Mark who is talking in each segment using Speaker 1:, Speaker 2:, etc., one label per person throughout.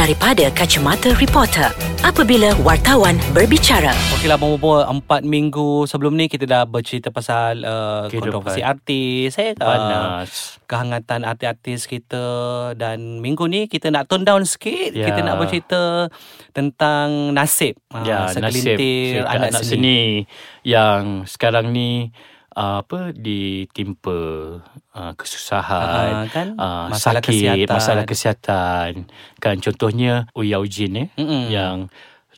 Speaker 1: daripada kacamata reporter apabila wartawan berbicara.
Speaker 2: Okeylah Bobo empat minggu sebelum ni kita dah bercerita pasal uh,
Speaker 3: Kehidupan.
Speaker 2: kontroversi artis, eh, uh,
Speaker 3: Panas.
Speaker 2: kehangatan artis-artis kita dan minggu ni kita nak tone down sikit.
Speaker 3: Ya.
Speaker 2: Kita nak bercerita tentang nasib uh,
Speaker 3: Ya, nasib
Speaker 2: segelintir
Speaker 3: anak,
Speaker 2: anak,
Speaker 3: anak
Speaker 2: seni.
Speaker 3: seni yang sekarang ni uh, apa ditimpa uh, kesusahan,
Speaker 2: Ah, kan?
Speaker 3: uh,
Speaker 2: Masalah
Speaker 3: sakit,
Speaker 2: kesihatan.
Speaker 3: masalah kesihatan. Kan contohnya Uya Ujin eh
Speaker 2: Mm-mm.
Speaker 3: yang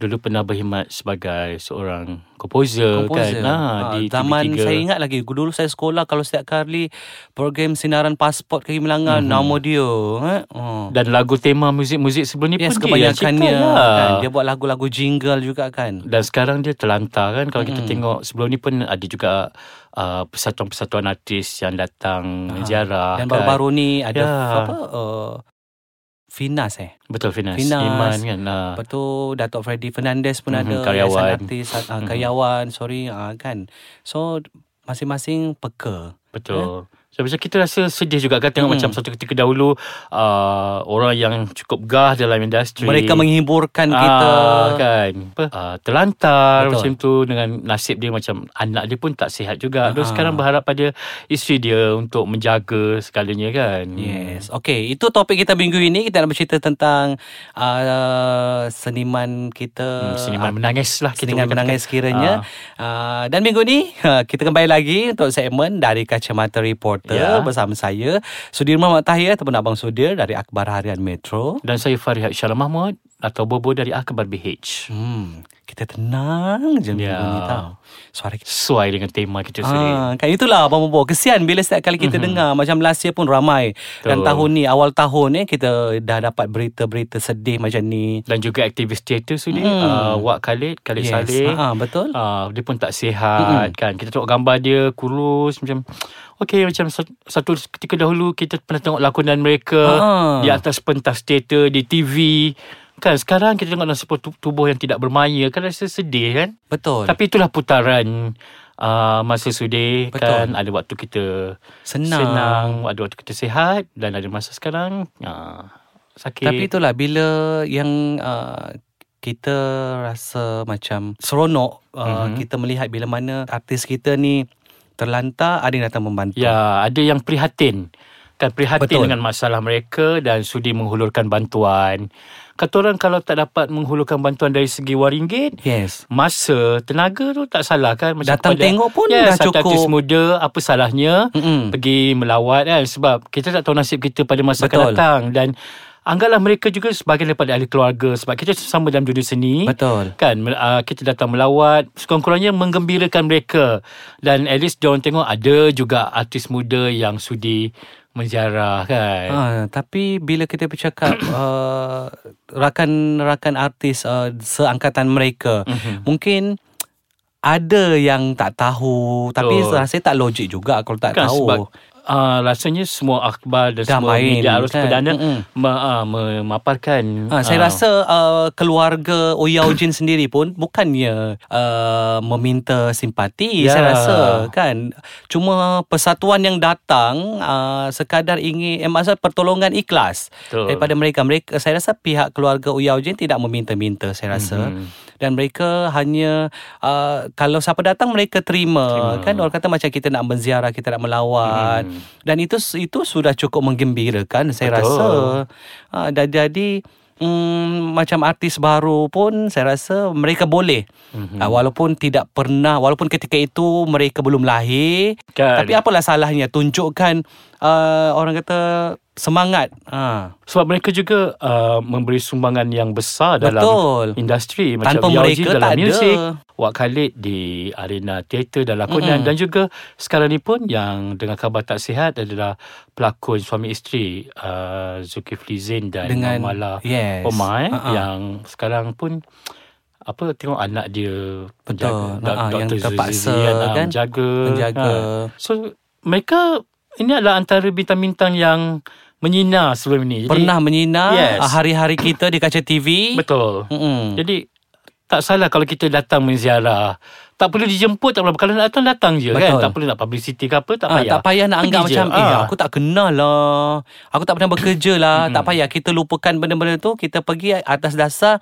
Speaker 3: dulu pernah berkhidmat sebagai seorang komposer,
Speaker 2: Komposer.
Speaker 3: kan ha,
Speaker 2: Ah,
Speaker 3: di
Speaker 2: zaman
Speaker 3: TV3.
Speaker 2: saya ingat lagi dulu saya sekolah kalau setiap kali program sinaran pasport kaki Melanggar
Speaker 3: Mhm.
Speaker 2: nama dia eh oh.
Speaker 3: dan lagu tema muzik-muzik sebelum ni
Speaker 2: Yes
Speaker 3: pun dia cipta lah.
Speaker 2: kan dia buat lagu-lagu jingle juga kan
Speaker 3: Dan sekarang dia terlantar kan Kalau kita
Speaker 2: Mm-mm.
Speaker 3: tengok Sebelum ni pun ada juga uh, Persatuan-persatuan artis Yang datang
Speaker 2: Ah,
Speaker 3: Ziarah
Speaker 2: dan
Speaker 3: kan.
Speaker 2: baru-baru ni ada
Speaker 3: Ya.
Speaker 2: apa uh, Finas eh?
Speaker 3: Betul Finas,
Speaker 2: Finas.
Speaker 3: Iman kan uh,
Speaker 2: Lepas tu Datuk Freddy Fernandez pun
Speaker 3: Mhm,
Speaker 2: ada
Speaker 3: karyawan.
Speaker 2: yayasan artis uh, karyawan sorry uh, kan. So masing-masing peka
Speaker 3: Betul So macam kita rasa sedih juga kan Tengok
Speaker 2: Hmm.
Speaker 3: macam satu ketika dahulu uh, Orang yang cukup gah dalam industri
Speaker 2: mereka menghiburkan
Speaker 3: Ah,
Speaker 2: kita
Speaker 3: kan apa uh, terlantar
Speaker 2: Betul.
Speaker 3: macam tu dengan nasib dia macam anak dia pun tak sihat juga. Dia sekarang berharap pada isteri dia untuk menjaga segalanya kan.
Speaker 2: Yes. Okay, itu topik kita minggu ini. Kita nak bercerita tentang uh, seniman kita.
Speaker 3: Hmm, seniman menangis lah kita
Speaker 2: Seniman
Speaker 3: katakan.
Speaker 2: menangis kiranya. Uh, dan minggu ni, uh, kita kembali lagi untuk segmen dari Kacamata Reporter
Speaker 3: Ya.
Speaker 2: bersama saya, Sudirman Mak Tahir ataupun Abang Sudir dari Akhbar Harian Metro.
Speaker 3: Dan saya Farihat Syala Mahmud atau Bobo dari Akhbar BH.
Speaker 2: Hmm, kita tenang je minggu
Speaker 3: Ya.
Speaker 2: ni tau. Suara kita
Speaker 3: Sesuai dengan tema kita sendiri.
Speaker 2: Ah, kan itulah Abang Bobo. Kesian bila setiap kali kita mm-hmm. dengar macam last year pun ramai. Dan
Speaker 3: Betul.
Speaker 2: tahun ni awal tahun ni kita dah dapat berita-berita sedih macam ni.
Speaker 3: Dan juga aktivis teater sini
Speaker 2: Hmm.
Speaker 3: uh, Wak Khalid, Khalid
Speaker 2: Yes.
Speaker 3: Saleh.
Speaker 2: Ha, betul.
Speaker 3: Uh, dia pun tak sihat kan. Kita tengok gambar dia kurus macam Okey macam satu, ketika dahulu kita pernah tengok lakonan mereka
Speaker 2: Ah.
Speaker 3: di atas pentas teater di TV. Kan sekarang kita tengok nasib tu- tubuh yang tidak bermaya kan rasa sedih kan.
Speaker 2: Betul.
Speaker 3: Tapi itulah putaran uh, masa sudi
Speaker 2: Betul.
Speaker 3: kan ada waktu kita
Speaker 2: Senang.
Speaker 3: senang, ada waktu kita sihat dan ada masa sekarang uh, sakit.
Speaker 2: Tapi itulah bila yang uh, kita rasa macam seronok uh,
Speaker 3: Mhm.
Speaker 2: kita melihat bila mana artis kita ni terlantar ada yang datang membantu.
Speaker 3: Ya, ada yang prihatin. Kan prihatin
Speaker 2: Betul.
Speaker 3: Dengan masalah mereka dan sudi menghulurkan bantuan. Kata orang kalau tak dapat menghulurkan bantuan dari segi wang ringgit,
Speaker 2: Yes.
Speaker 3: masa, tenaga tu tak salah kan.
Speaker 2: Datang tengok pun
Speaker 3: yes,
Speaker 2: dah cukup.
Speaker 3: artis muda, apa salahnya
Speaker 2: Mm-mm.
Speaker 3: pergi melawat kan. Sebab kita tak tahu nasib kita pada masa
Speaker 2: Betul.
Speaker 3: akan datang. Dan anggaplah mereka juga sebagian daripada ahli keluarga. Sebab kita sama dalam dunia seni
Speaker 2: Betul.
Speaker 3: kan uh, kita datang melawat sekurang-kurangnya menggembirakan mereka dan at least diorang tengok ada juga artis muda yang sudi menziarah kan
Speaker 2: Ha, tapi bila kita bercakap uh, rakan-rakan artis uh, seangkatan mereka,
Speaker 3: Mhm.
Speaker 2: mungkin ada yang tak tahu tapi
Speaker 3: Betul.
Speaker 2: rasanya tak logik juga kalau tak
Speaker 3: kan
Speaker 2: tahu.
Speaker 3: sebab uh, rasanya semua akhbar dan
Speaker 2: Dah
Speaker 3: semua
Speaker 2: main,
Speaker 3: media arus
Speaker 2: kan?
Speaker 3: perdana
Speaker 2: Mm-mm.
Speaker 3: ma- uh, memaparkan
Speaker 2: Ha, saya
Speaker 3: uh,
Speaker 2: rasa uh, keluarga Oya Ujin sendiri pun bukannya uh, meminta simpati
Speaker 3: Ya.
Speaker 2: saya rasa kan cuma persatuan yang datang uh, sekadar ingin eh, maksud pertolongan ikhlas
Speaker 3: Betul.
Speaker 2: daripada mereka mereka saya rasa pihak keluarga Oya Ujin tidak meminta-minta saya rasa
Speaker 3: Mhm.
Speaker 2: dan mereka hanya uh, kalau siapa datang mereka terima,
Speaker 3: Terima.
Speaker 2: kan orang kata macam kita nak menziarah kita nak melawat
Speaker 3: Mhm.
Speaker 2: Dan itu itu sudah cukup menggembirakan saya
Speaker 3: Betul.
Speaker 2: rasa uh, dan jadi mm, macam artis baru pun saya rasa mereka boleh
Speaker 3: Mhm.
Speaker 2: uh, walaupun tidak pernah walaupun ketika itu mereka belum lahir
Speaker 3: Kan.
Speaker 2: tapi apalah salahnya tunjukkan uh, orang kata semangat uh.
Speaker 3: sebab mereka juga uh, memberi sumbangan yang besar dalam
Speaker 2: Betul.
Speaker 3: industri
Speaker 2: Tanpa
Speaker 3: macam
Speaker 2: mereka
Speaker 3: dalam muzik Wak Khalid di arena teater dan lakonan
Speaker 2: Mm-mm.
Speaker 3: dan juga sekarang ni pun yang dengan khabar tak sihat adalah pelakon suami isteri uh, Zulkifli Zain dan
Speaker 2: Dengan-
Speaker 3: Mala
Speaker 2: yes.
Speaker 3: Omar eh,
Speaker 2: Ha-ha.
Speaker 3: yang sekarang pun apa tengok anak dia
Speaker 2: Betul.
Speaker 3: Dok-
Speaker 2: Ha-ha, yang terpaksa,
Speaker 3: Zuzian, ah,
Speaker 2: kan?
Speaker 3: menjaga
Speaker 2: Menjaga.
Speaker 3: Ha. so mereka ini adalah antara bintang-bintang yang menyinar sebelum ini. Jadi-
Speaker 2: pernah menyinar
Speaker 3: Yes.
Speaker 2: hari-hari kita di kaca TV
Speaker 3: betul.
Speaker 2: Mm-mm.
Speaker 3: jadi tak salah kalau kita datang menziarah. Tak perlu dijemput tak perlu. Kalau nak datang Datang je kan.
Speaker 2: Betul.
Speaker 3: Tak perlu nak publicity ke apa Tak
Speaker 2: Ah,
Speaker 3: payah.
Speaker 2: tak payah nak
Speaker 3: Pergi
Speaker 2: anggap
Speaker 3: je.
Speaker 2: macam Eh
Speaker 3: Ah.
Speaker 2: aku tak kenal lah. Aku tak pernah bekerja lah. Tak payah. Kita lupakan benda-benda tu. Kita pergi atas dasar.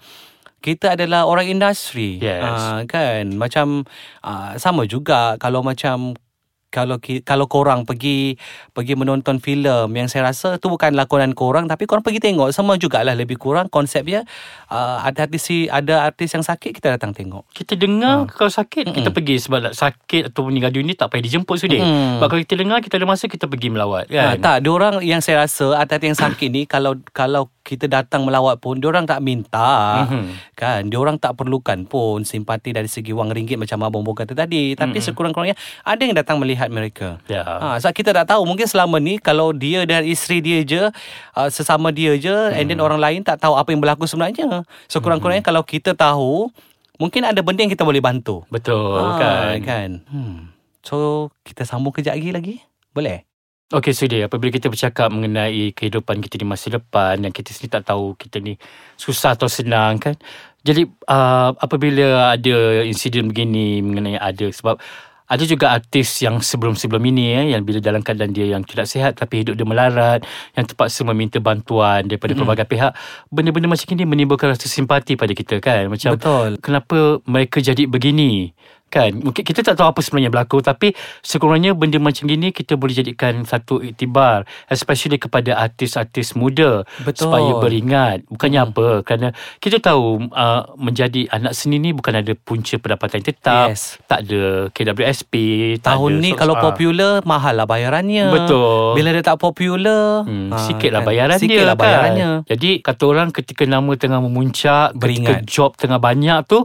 Speaker 2: Kita adalah orang industri.
Speaker 3: Yes.
Speaker 2: Ah, kan? Macam ah, sama juga kalau macam kalau kalau korang pergi pergi menonton filem yang saya rasa tu bukan lakonan korang tapi korang pergi tengok. Sama jugalah lebih kurang konsepnya uh, ada artis si- ada artis yang sakit kita datang tengok.
Speaker 3: Kita dengar Kalau sakit Kita pergi Sebab sakit Atau meninggal dunia Tak payah dijemput sudah
Speaker 2: Mm.
Speaker 3: Sebab kalau kita dengar Kita ada masa Kita pergi melawat
Speaker 2: Ha,
Speaker 3: kan
Speaker 2: tak, diorang yang saya rasa artis yang sakit ni kalau kalau kita datang melawat pun diorang tak minta.
Speaker 3: Mhm.
Speaker 2: Kan, diorang tak perlukan pun simpati dari segi wang ringgit macam abang Bo kata tadi, tapi sekurang-kurangnya ada yang datang melihat mereka.
Speaker 3: Ya.
Speaker 2: Ha, sebab kita tak tahu mungkin selama ni kalau dia dan isteri dia je uh, sesama dia je and then orang lain tak tahu apa yang berlaku sebenarnya. Sekurang-kurangnya kalau kita tahu mungkin ada benda yang kita boleh bantu.
Speaker 3: Betul
Speaker 2: Ah,
Speaker 3: kan
Speaker 2: kan. Hmm. So kita sambung kejap lagi lagi? Boleh?
Speaker 3: Okey Sudi, apabila kita bercakap mengenai kehidupan kita di masa depan dan kita sendiri tak tahu kita ni susah atau senang kan. Jadi uh, apabila ada insiden begini mengenai ada sebab ada juga artis yang sebelum-sebelum ini eh, yang bila dalam keadaan dia yang tidak sihat tapi hidup dia melarat, yang terpaksa meminta bantuan daripada mm. pelbagai pihak. Benda-benda macam ini menimbulkan rasa simpati pada kita kan. Macam
Speaker 2: Betul.
Speaker 3: kenapa mereka jadi begini kan mungkin kita tak tahu apa sebenarnya berlaku tapi sekurangnya benda macam gini kita boleh jadikan satu iktibar especially kepada artis-artis muda
Speaker 2: Betul.
Speaker 3: supaya beringat bukannya hmm. apa kerana kita tahu uh, menjadi anak seni ni bukan ada punca pendapatan tetap
Speaker 2: Yes.
Speaker 3: tak ada KWSP tak
Speaker 2: Tahun
Speaker 3: ada
Speaker 2: ni
Speaker 3: so-
Speaker 2: kalau
Speaker 3: ah.
Speaker 2: popular mahal lah bayarannya.
Speaker 3: Betul.
Speaker 2: Bila dia tak popular,
Speaker 3: Hmm,
Speaker 2: ah,
Speaker 3: sikit lah
Speaker 2: kan,
Speaker 3: bayaran
Speaker 2: sikit
Speaker 3: dia
Speaker 2: lah bayarannya.
Speaker 3: kan. Jadi kata orang ketika nama tengah memuncak,
Speaker 2: Beringat.
Speaker 3: ketika job tengah banyak tu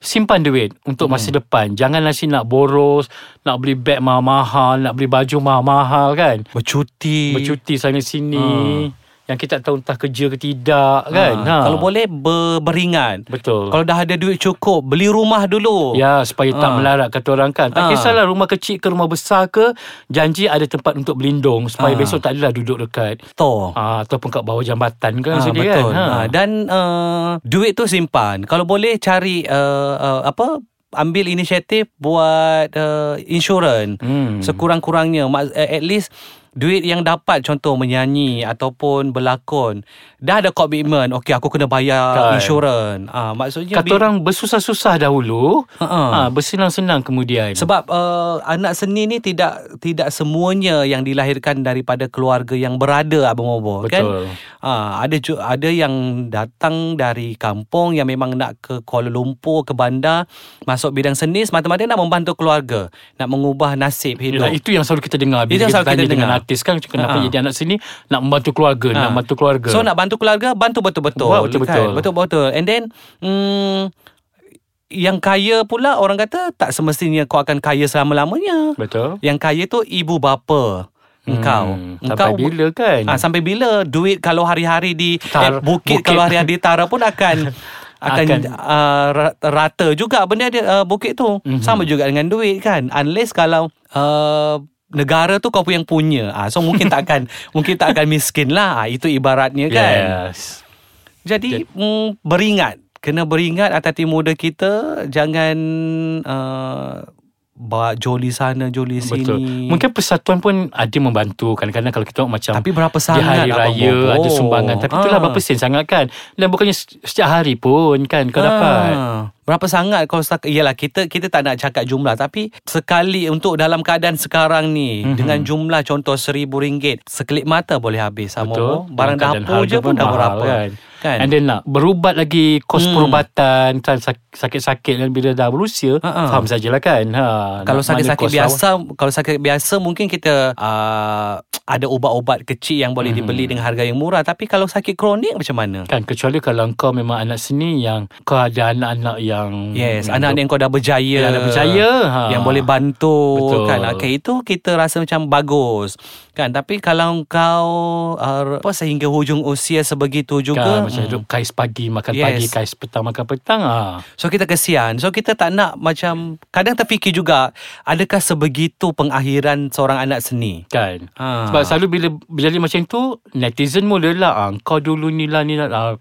Speaker 3: simpan duit untuk masa depan. Janganlah si nak boros, nak beli beg mahal-mahal, nak beli baju mahal-mahal kan.
Speaker 2: Bercuti.
Speaker 3: Bercuti sana sini. Yang kita tak tahu entah kerja ke tidak kan.
Speaker 2: Ha. Kalau boleh ber, beringat.
Speaker 3: Betul.
Speaker 2: Kalau dah ada duit cukup, beli rumah dulu.
Speaker 3: Ya supaya tak
Speaker 2: Ah.
Speaker 3: melarat kata orang kan Tak
Speaker 2: Ah.
Speaker 3: kisahlah rumah kecil ke rumah besar ke Janji ada tempat untuk berlindung Supaya
Speaker 2: Ah.
Speaker 3: besok tak adalah duduk dekat
Speaker 2: Toh.
Speaker 3: ah, Ataupun kat bawah jambatan kan
Speaker 2: Ah,
Speaker 3: sedih
Speaker 2: betul.
Speaker 3: kan
Speaker 2: Ah, dan uh, duit tu simpan. Kalau boleh cari uh, uh, apa ambil inisiatif buat uh, insurans.
Speaker 3: Hmm.
Speaker 2: Sekurang-kurangnya at least duit yang dapat contoh menyanyi ataupun berlakon dah ada komitmen okey aku kena bayar
Speaker 3: Kan.
Speaker 2: insurans ah maksudnya
Speaker 3: Kata
Speaker 2: bi-
Speaker 3: orang bersusah-susah dahulu ha, Bersenang-senang kemudian
Speaker 2: sebab uh, anak seni ni tidak tidak semuanya yang dilahirkan daripada keluarga yang berada abang Bobo kan. Ah, ada ada yang datang dari kampung yang memang nak ke Kuala Lumpur ke bandar masuk bidang seni semata-mata nak membantu keluarga, nak mengubah nasib hidup.
Speaker 3: Yelah, itu yang selalu kita dengar
Speaker 2: Itu
Speaker 3: Bila
Speaker 2: yang
Speaker 3: kita
Speaker 2: selalu
Speaker 3: tanya
Speaker 2: kita
Speaker 3: dengan
Speaker 2: dengar.
Speaker 3: Artis kan Kenapa
Speaker 2: Ha-ha.
Speaker 3: jadi anak sini Nak membantu keluarga
Speaker 2: Ha.
Speaker 3: Nak bantu keluarga
Speaker 2: So nak bantu keluarga bantu betul-betul.
Speaker 3: Buat betul-betul.
Speaker 2: Kan? Betul-betul. And then hmm, yang kaya pula orang kata tak semestinya kau akan kaya selama-lamanya.
Speaker 3: Betul
Speaker 2: Yang kaya tu ibu bapa engkau.
Speaker 3: Hmm,
Speaker 2: engkau
Speaker 3: Sampai bila kan
Speaker 2: Ah, sampai bila duit kalau hari-hari di
Speaker 3: Tar-
Speaker 2: eh, bukit,
Speaker 3: bukit.
Speaker 2: kalau hari-hari di Tara pun akan akan,
Speaker 3: Akan.
Speaker 2: Uh, ra- rata juga benda dia uh, bukit tu.
Speaker 3: Mhm.
Speaker 2: Sama juga dengan duit kan. Unless kalau uh, negara tu kau yang punya. Ah so mungkin tak akan mungkin tak akan miskin lah. Ah, itu ibaratnya kan.
Speaker 3: Yes
Speaker 2: Jadi mm, beringat kena beringat atas muda kita jangan uh, joli sana joli sini.
Speaker 3: Betul Mungkin persatuan pun Ada membantu Kadang-kadang kalau kita macam
Speaker 2: tapi berapa
Speaker 3: di
Speaker 2: sangat
Speaker 3: hari
Speaker 2: Abang
Speaker 3: raya
Speaker 2: Bobo?
Speaker 3: ada sumbangan Tapi itulah
Speaker 2: Ah.
Speaker 3: berapa sen sangat kan Dan bukannya setiap hari pun kan Kau dapat
Speaker 2: Ah, Berapa sangat kalau setakat Yalah kita kita tak nak cakap jumlah Tapi sekali untuk dalam keadaan sekarang ni
Speaker 3: Mhm.
Speaker 2: Dengan jumlah contoh seribu ringgit Sekelip mata boleh habis sama
Speaker 3: Betul.
Speaker 2: Barang
Speaker 3: Dalam keadaan
Speaker 2: dapur je pun dah berapa
Speaker 3: kan.
Speaker 2: kan?
Speaker 3: And then nak berubat lagi kos
Speaker 2: Hmm.
Speaker 3: perubatan sak- sakit-sakit dan bila dah berusia
Speaker 2: Ha-ha.
Speaker 3: faham sajalah kan. Ha.
Speaker 2: Kalau sakit-sakit biasa Kalau sakit biasa Mungkin kita uh, Ada ubat-ubat kecil Yang boleh
Speaker 3: Mhm.
Speaker 2: dibeli Dengan harga yang murah Tapi kalau sakit kronik Macam mana?
Speaker 3: Kan kecuali kalau kau memang anak seni yang kau ada anak-anak yang
Speaker 2: Yes,
Speaker 3: yang
Speaker 2: anak yang kau dah berjaya,
Speaker 3: Yang dah berjaya, ha.
Speaker 2: yang boleh bantu
Speaker 3: Betul.
Speaker 2: kan. Okay, itu kita rasa macam bagus. Kan, tapi kalau kau uh, apa sehingga hujung usia sebegitu juga
Speaker 3: kan, macam
Speaker 2: hmm.
Speaker 3: hidup kais pagi makan
Speaker 2: Yes.
Speaker 3: pagi, kais petang makan petang ah.
Speaker 2: So kita kesian. So kita tak nak macam kadang terfikir juga adakah sebegitu pengakhiran seorang anak seni?
Speaker 3: Kan.
Speaker 2: Ha.
Speaker 3: Sebab selalu bila bila dia macam tu netizen mulalah ah, kau dulu ni lah ni lah ah,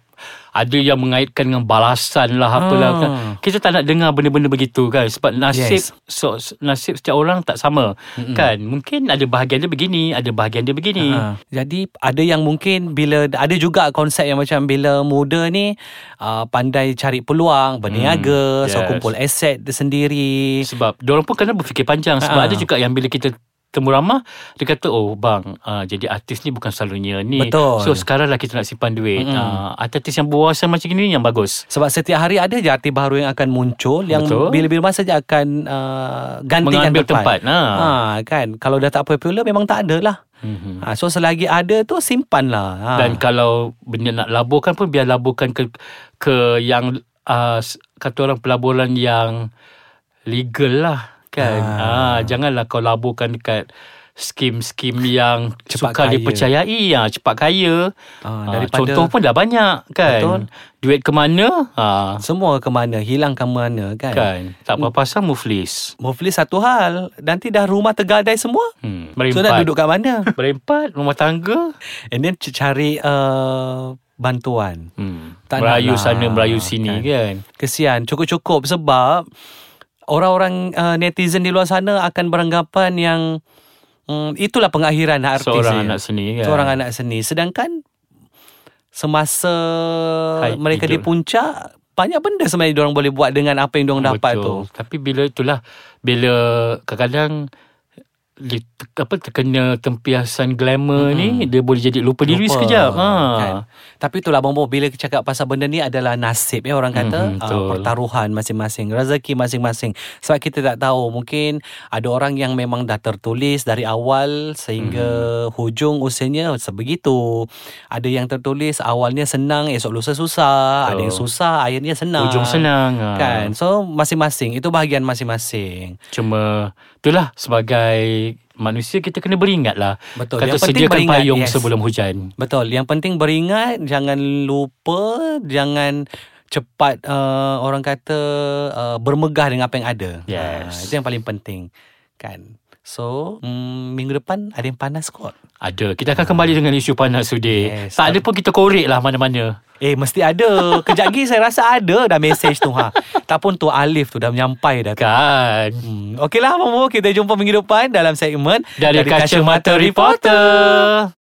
Speaker 3: ada yang mengaitkan dengan balasan lah apalah
Speaker 2: Ah.
Speaker 3: kan. Kita tak nak dengar benda-benda begitu kan sebab nasib
Speaker 2: Yes.
Speaker 3: so, nasib setiap orang tak sama
Speaker 2: Mm-mm.
Speaker 3: kan. Mungkin ada bahagian dia begini, ada bahagian dia begini.
Speaker 2: Ha. Jadi ada yang mungkin bila ada juga konsep yang macam bila muda ni uh, pandai cari peluang, berniaga,
Speaker 3: Hmm,
Speaker 2: so
Speaker 3: yes.
Speaker 2: kumpul aset dia sendiri.
Speaker 3: Sebab diorang pun kena berfikir panjang sebab
Speaker 2: Ha.
Speaker 3: ada juga yang bila kita temu ramah dia kata oh bang uh, jadi artis ni bukan selalunya ni
Speaker 2: Betul.
Speaker 3: so sekarang lah kita nak simpan duit
Speaker 2: Mm-mm.
Speaker 3: uh, artis yang berwawasan macam ni yang bagus
Speaker 2: Sebab setiap hari ada je artis baru yang akan muncul yang
Speaker 3: Betul.
Speaker 2: bila-bila masa saja akan uh, gantikan
Speaker 3: mengambil
Speaker 2: tempat.
Speaker 3: tempat, ha.
Speaker 2: Ha kan kalau dah tak popular memang tak ada lah.
Speaker 3: mm-hmm.
Speaker 2: Ha, so selagi ada tu simpan lah. Ha.
Speaker 3: Dan kalau benda nak laburkan pun biar laburkan ke ke yang uh, kata orang pelaburan yang legal lah kan.
Speaker 2: Ah.
Speaker 3: Ah. janganlah kau laburkan dekat skim-skim yang
Speaker 2: Cepat
Speaker 3: sukar
Speaker 2: kaya.
Speaker 3: dipercayai ya cepat kaya.
Speaker 2: Ah, daripada-
Speaker 3: contoh pun dah banyak kan.
Speaker 2: Betul.
Speaker 3: Duit ke mana? Ah,
Speaker 2: semua ke mana, hilang ke mana kan.
Speaker 3: kan. Tak apa pasal muflis.
Speaker 2: Muflis satu hal, nanti dah rumah tergadai semua.
Speaker 3: Hmm,
Speaker 2: So nak duduk kat mana?
Speaker 3: Berempat rumah tangga.
Speaker 2: And then cari uh, bantuan.
Speaker 3: Hmm.
Speaker 2: Tak
Speaker 3: merayu
Speaker 2: lah,
Speaker 3: sana merayu sini
Speaker 2: kan.
Speaker 3: kan.
Speaker 2: Kesian, cukup-cukup sebab orang-orang uh, netizen di luar sana akan beranggapan yang um, itulah pengakhiran artis
Speaker 3: Seorang
Speaker 2: dia.
Speaker 3: anak seni kan.
Speaker 2: Seorang anak seni. Sedangkan semasa
Speaker 3: Hai,
Speaker 2: mereka di
Speaker 3: hidup.
Speaker 2: puncak banyak benda sebenarnya diorang boleh buat dengan apa yang diorang dapat tu.
Speaker 3: Betul. Tapi bila itulah bila kadang-kadang li- te- apa terkena tempiasan glamour
Speaker 2: Mm-mm.
Speaker 3: ni dia boleh jadi lupa, diri
Speaker 2: Lupa,
Speaker 3: sekejap. Ha.
Speaker 2: kan. Tapi itulah Bombo bila cakap pasal benda ni adalah nasib ya orang kata
Speaker 3: Mhm,
Speaker 2: uh, pertaruhan masing-masing, rezeki masing-masing. Sebab kita tak tahu mungkin ada orang yang memang dah tertulis dari awal sehingga
Speaker 3: Mhm.
Speaker 2: hujung usianya sebegitu. Ada yang tertulis awalnya senang esok lusa susah, ada
Speaker 3: Betul.
Speaker 2: yang susah akhirnya senang.
Speaker 3: Ujung senang. ha.
Speaker 2: Kan. So masing-masing itu bahagian masing-masing.
Speaker 3: Cuma itulah sebagai manusia kita kena beringat lah.
Speaker 2: Betul.
Speaker 3: Kata
Speaker 2: Yang
Speaker 3: sediakan
Speaker 2: beringat,
Speaker 3: payung
Speaker 2: yes.
Speaker 3: sebelum hujan.
Speaker 2: Betul. Yang penting beringat, jangan lupa, jangan cepat uh, orang kata uh, bermegah dengan apa yang ada.
Speaker 3: Yes.
Speaker 2: Uh, itu yang paling penting. Kan. So, mm, minggu depan ada yang panas kot.
Speaker 3: Ada. Kita akan kembali dengan isu panas Sudi.
Speaker 2: Yes.
Speaker 3: tak ada pun kita korek lah mana-mana.
Speaker 2: Eh, mesti ada. Kejap lagi saya rasa ada dah mesej tu. Ha. Tak pun tu Alif tu dah menyampai dah. tu.
Speaker 3: Kan.
Speaker 2: Hmm. Okeylah, Momo. Kita jumpa minggu depan dalam segmen
Speaker 3: Dari, Kacamata Reporter.